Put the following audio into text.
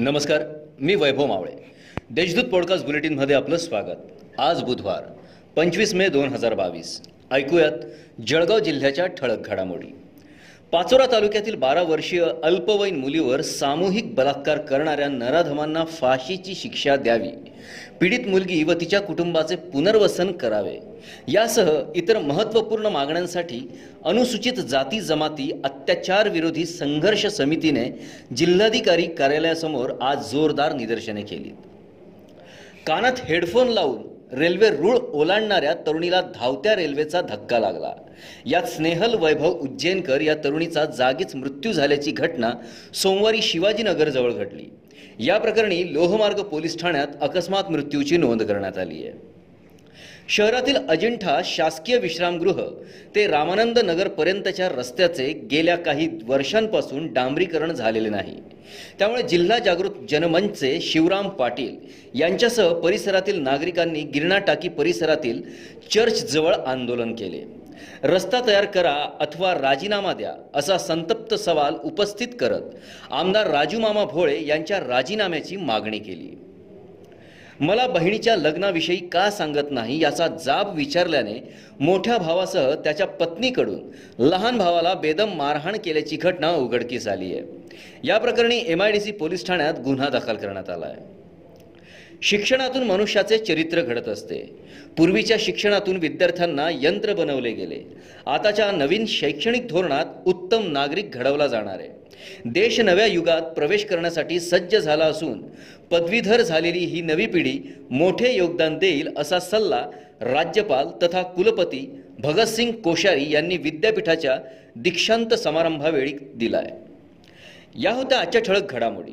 नमस्कार मी वैभव मावळे. देशदूत पॉडकास्ट बुलेटिनमध्ये आपलं स्वागत. आज बुधवार पंचवीस मे दोन हजार बावीस. ऐकूयात जळगाव जिल्ह्याच्या ठळक घडामोडी. पाचोरा तालुक्यातील बारा वर्षीय अल्पवयीन मुलीवर सामूहिक बलात्कार करणाऱ्या नराधमांना फाशीची शिक्षा द्यावी. पीडित मुलगी व तिच्या कुटुंबाचे पुनर्वसन करावे. यासह इतर महत्त्वपूर्ण मागण्यांसाठी अनुसूचित जाती जमाती अत्याचार विरोधी संघर्ष समितीने जिल्हाधिकारी कार्यालयासमोर आज जोरदार निदर्शने केली. कानात हेडफोन लावून रेल्वे रूळ ओलांडणाऱ्या तरुणीला धावत्या रेल्वेचा धक्का लागला. यात स्नेहल वैभव उज्जैनकर या तरुणीचा जागीच मृत्यू झाल्याची घटना सोमवारी शिवाजीनगरजवळ घडली. या प्रकरणी लोहमार्ग पोलीस ठाण्यात अकस्मात मृत्यूची नोंद करण्यात आली आहे. शहरातील अजिंठा शासकीय विश्रामगृह ते रामानंद नगरपर्यंतच्या रस्त्याचे गेल्या काही वर्षांपासून डांबरीकरण झालेले नाही. त्यामुळे जिल्हा जागृत जनमंचचे शिवराम पाटील यांच्यासह परिसरातील नागरिकांनी गिरणा टाकी परिसरातील चर्चजवळ आंदोलन केले. रस्ता तयार करा अथवा राजीनामा द्या असा संतप्त सवाल उपस्थित करत आमदार राजूमामा भोळे यांच्या राजीनाम्याची मागणी केली. मला बहिणीच्या लग्नाविषयी का सांगत नाही याचा जाब विचारल्याने मोठ्या भावासह त्याच्या पत्नीकडून लहान भावाला बेदम मारहाण केल्याची घटना उघडकीस आली आहे या प्रकरणी M I D C police ठाण्यात गुन्हा दाखल करण्यात आला आहे शिक्षणातून मनुष्याचे चरित्र घडत असते. पूर्वीच्या शिक्षणातून विद्यार्थ्यांना यंत्र बनवले गेले. आताच्या नवीन शैक्षणिक धोरणात उत्तम नागरिक घडवला जाणार आहे. देश नव्या युगात प्रवेश करण्यासाठी सज्ज झाला असून पदवीधर झालेली ही नवी पिढी मोठे योगदान देईल असा सल्ला राज्यपाल तथा कुलपती भगतसिंग कोश्यारी यांनी विद्यापीठाच्या दीक्षांत समारंभावेळी दिला आहे या होत्या आजच्या ठळक घडामोडी.